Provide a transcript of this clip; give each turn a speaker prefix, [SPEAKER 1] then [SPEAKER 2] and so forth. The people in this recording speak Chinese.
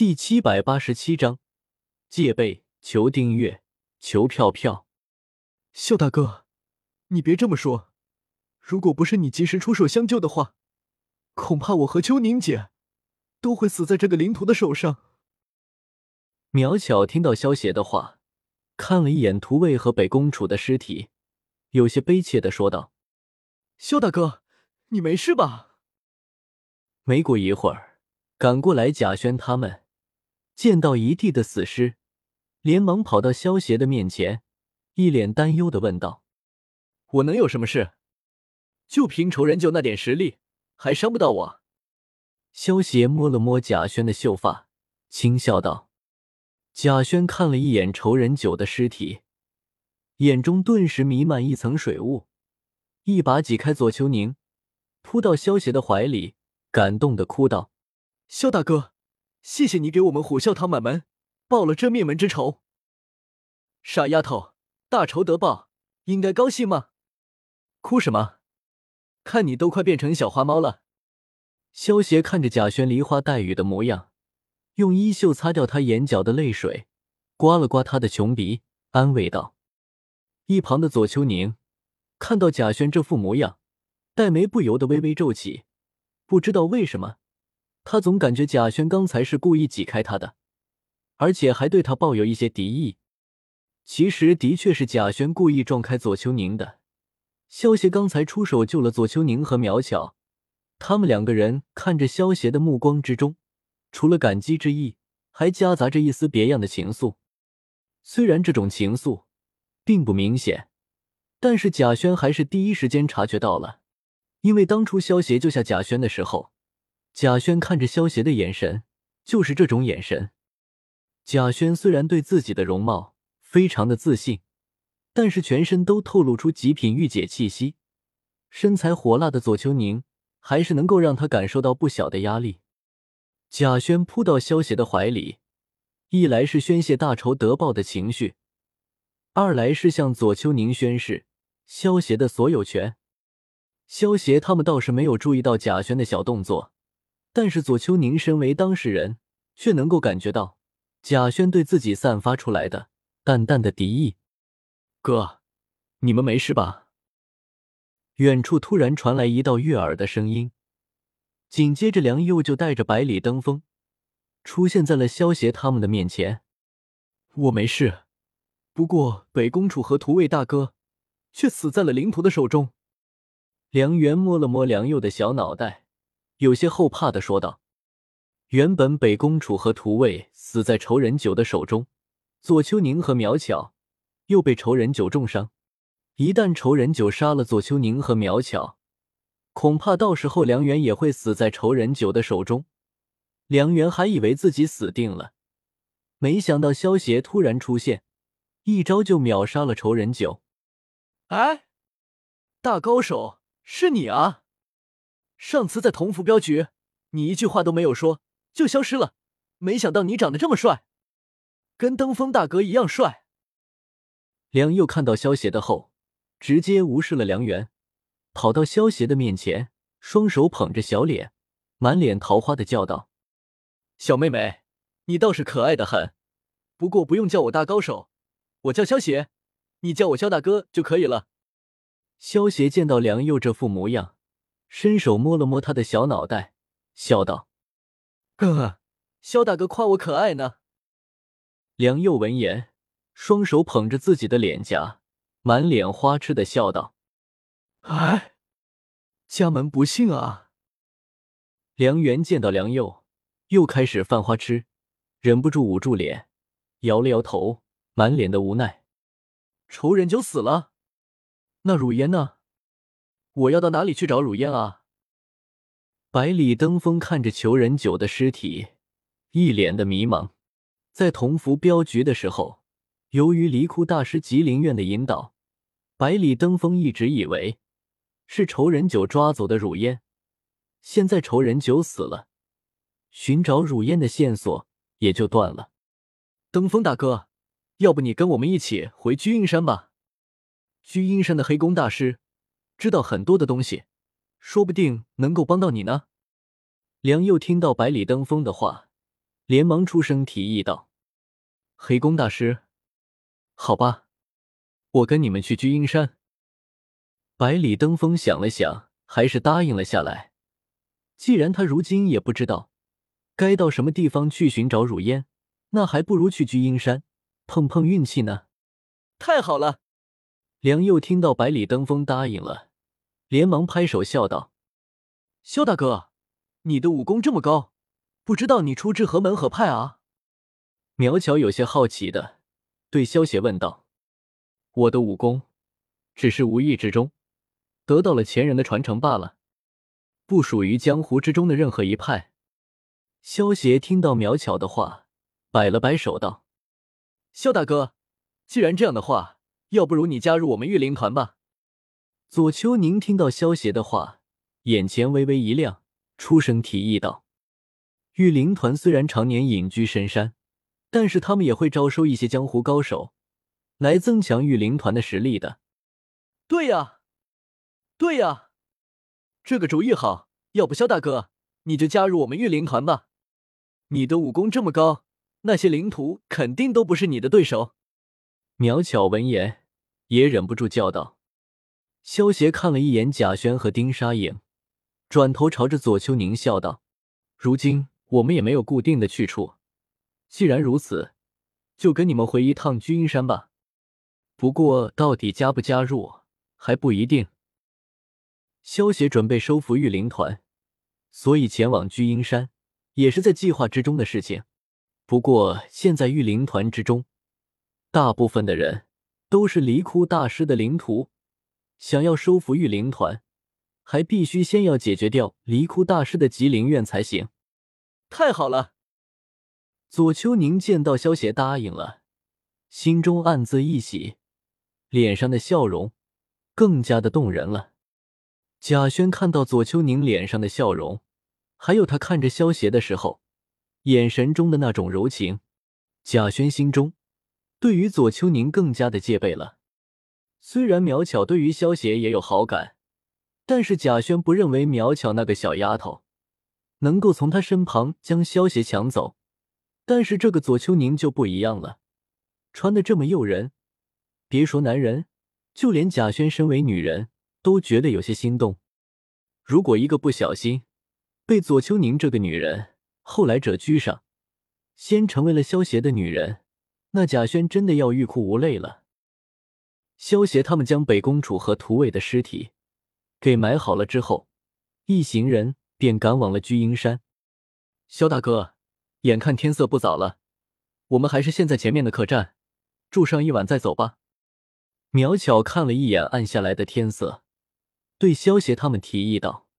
[SPEAKER 1] 第七百八十七章，戒备，求订阅，求票票。
[SPEAKER 2] 萧大哥，你别这么说，如果不是你及时出手相救的话，恐怕我和秋宁姐都会死在这个灵徒的手上。
[SPEAKER 1] 苗巧听到萧邪的话，看了一眼图卫和北宫楚的尸体，有些悲切的说道：“
[SPEAKER 2] 萧大哥，你没事吧？”
[SPEAKER 1] 没过一会儿，赶过来贾轩他们，见到一地的死尸，连忙跑到萧邪的面前，一脸担忧的问道：“
[SPEAKER 2] 我能有什么事？就凭仇人九那点实力，还伤不到我？”
[SPEAKER 1] 萧邪摸了摸贾轩的秀发，轻笑道。贾轩看了一眼仇人九的尸体，眼中顿时弥漫一层水雾，一把挤开左秋宁，扑到萧邪的怀里，感动的哭道：“
[SPEAKER 2] 萧大哥，谢谢你给我们虎啸堂满门报了这灭门之仇。”傻丫头，大仇得报，应该高兴吗？哭什么？看你都快变成小花猫了。
[SPEAKER 1] 萧邪看着贾轩梨花带雨的模样。用衣袖擦掉他眼角的泪水，刮了刮他的穷鼻，安慰道：“一旁的左秋宁看到贾轩这副模样，黛眉不由得微微皱起。不知道为什么，他总感觉贾轩刚才是故意挤开他的，而且还对他抱有一些敌意。其实的确是贾轩故意撞开左秋宁的。萧协刚才出手救了左秋宁和苗巧，他们两个人看着萧协的目光之中。”除了感激之意，还夹杂着一丝别样的情愫。虽然这种情愫并不明显，但是贾轩还是第一时间察觉到了。因为当初萧邪救下贾轩的时候，贾轩看着萧邪的眼神就是这种眼神。贾轩虽然对自己的容貌非常的自信，但是全身都透露出极品御姐气息，身材火辣的左秋宁还是能够让他感受到不小的压力。贾轩扑到萧邪的怀里，一来是宣泄大仇得报的情绪，二来是向左秋宁宣誓萧邪的所有权。萧邪他们倒是没有注意到贾轩的小动作，但是左秋宁身为当事人，却能够感觉到贾轩对自己散发出来的淡淡的敌意。
[SPEAKER 2] 哥，你们没事吧？
[SPEAKER 1] 远处突然传来一道悦耳的声音。紧接着，梁佑就带着百里登峰出现在了萧协他们的面前。
[SPEAKER 2] 我没事，不过北宫楚和图卫大哥却死在了灵徒的手中。
[SPEAKER 1] 梁元摸了摸梁佑的小脑袋，有些后怕的说道：“原本北宫楚和屠卫死在仇人九的手中，左秋宁和苗巧又被仇人九重伤。一旦仇人九杀了左秋宁和苗巧，恐怕到时候梁元也会死在仇人九的手中。梁元还以为自己死定了，没想到萧协突然出现，一招就秒杀了仇人九。
[SPEAKER 2] 哎，大高手是你啊！上次在同福镖局，你一句话都没有说就消失了，没想到你长得这么帅，跟登峰大哥一样帅。
[SPEAKER 1] 梁佑看到萧协的后，直接无视了梁元。跑到萧邪的面前，双手捧着小脸，满脸桃花的叫道：“
[SPEAKER 2] 小妹妹，你倒是可爱的很。不过不用叫我大高手，我叫萧邪，你叫我萧大哥就可以了。”
[SPEAKER 1] 萧邪见到梁佑这副模样，伸手摸了摸他的小脑袋，笑道：“
[SPEAKER 2] 呵呵，萧大哥夸我可爱呢。”
[SPEAKER 1] 梁佑闻言，双手捧着自己的脸颊，满脸花痴的笑道。
[SPEAKER 2] 哎，家门不幸啊！
[SPEAKER 1] 梁元见到梁佑，又开始犯花痴，忍不住捂住脸，摇了摇头，满脸的无奈。
[SPEAKER 2] 仇人就死了，那汝烟呢？我要到哪里去找汝烟啊？
[SPEAKER 1] 百里登峰看着求人九的尸体，一脸的迷茫。在同福镖局的时候，由于离窟大师吉林院的引导，百里登峰一直以为。是仇人九抓走的乳烟，现在仇人九死了，寻找乳烟的线索也就断了。
[SPEAKER 2] 登峰大哥，要不你跟我们一起回居阴山吧？居阴山的黑宫大师知道很多的东西，说不定能够帮到你呢。
[SPEAKER 1] 梁佑听到百里登峰的话，连忙出声提议道：“黑宫大师，好吧，我跟你们去居阴山。”百里登峰想了想，还是答应了下来。既然他如今也不知道该到什么地方去寻找乳烟，那还不如去居阴山碰碰运气呢。
[SPEAKER 2] 太好了！
[SPEAKER 1] 梁佑听到百里登峰答应了，连忙拍手笑道：“
[SPEAKER 2] 萧大哥，你的武功这么高，不知道你出自何门何派啊？”
[SPEAKER 1] 苗乔有些好奇的对萧邪问道：“我的武功只是无意之中得到了前人的传承罢了，不属于江湖之中的任何一派。”萧邪听到苗侨的话，摆了摆手道：“
[SPEAKER 2] 萧大哥，既然这样的话。”要不如你加入我们御灵团吧。
[SPEAKER 1] 左丘宁听到萧协的话，眼前微微一亮，出声提议道：“御灵团虽然常年隐居深山，但是他们也会招收一些江湖高手，来增强御灵团的实力的。”
[SPEAKER 2] 对呀，对呀，这个主意好。要不萧大哥，你就加入我们御灵团吧。你的武功这么高，那些灵徒肯定都不是你的对手。
[SPEAKER 1] 苗巧闻言。也忍不住叫道：“萧协看了一眼贾轩和丁沙影，转头朝着左丘宁笑道：‘如今我们也没有固定的去处，既然如此，就跟你们回一趟居阴山吧。不过到底加不加入还不一定。’萧协准备收服御灵团，所以前往居阴山也是在计划之中的事情。不过现在御灵团之中，大部分的人……”都是离窟大师的灵徒，想要收服御灵团，还必须先要解决掉离窟大师的极灵院才行。
[SPEAKER 2] 太好了！
[SPEAKER 1] 左丘宁见到萧协答应了，心中暗自一喜，脸上的笑容更加的动人了。贾轩看到左丘宁脸上的笑容，还有他看着萧协的时候，眼神中的那种柔情，贾轩心中。对于左丘宁更加的戒备了。虽然苗巧对于萧邪也有好感，但是贾轩不认为苗巧那个小丫头能够从他身旁将萧邪抢走。但是这个左丘宁就不一样了，穿的这么诱人，别说男人，就连贾轩身为女人都觉得有些心动。如果一个不小心被左丘宁这个女人后来者居上，先成为了萧邪的女人。那贾轩真的要欲哭无泪了。萧协他们将北宫楚和屠卫的尸体给埋好了之后，一行人便赶往了居阴山。萧大哥，眼看天色不早了，我们还是先在前面的客栈住上一晚再走吧。苗巧看了一眼暗下来的天色，对萧协他们提议道。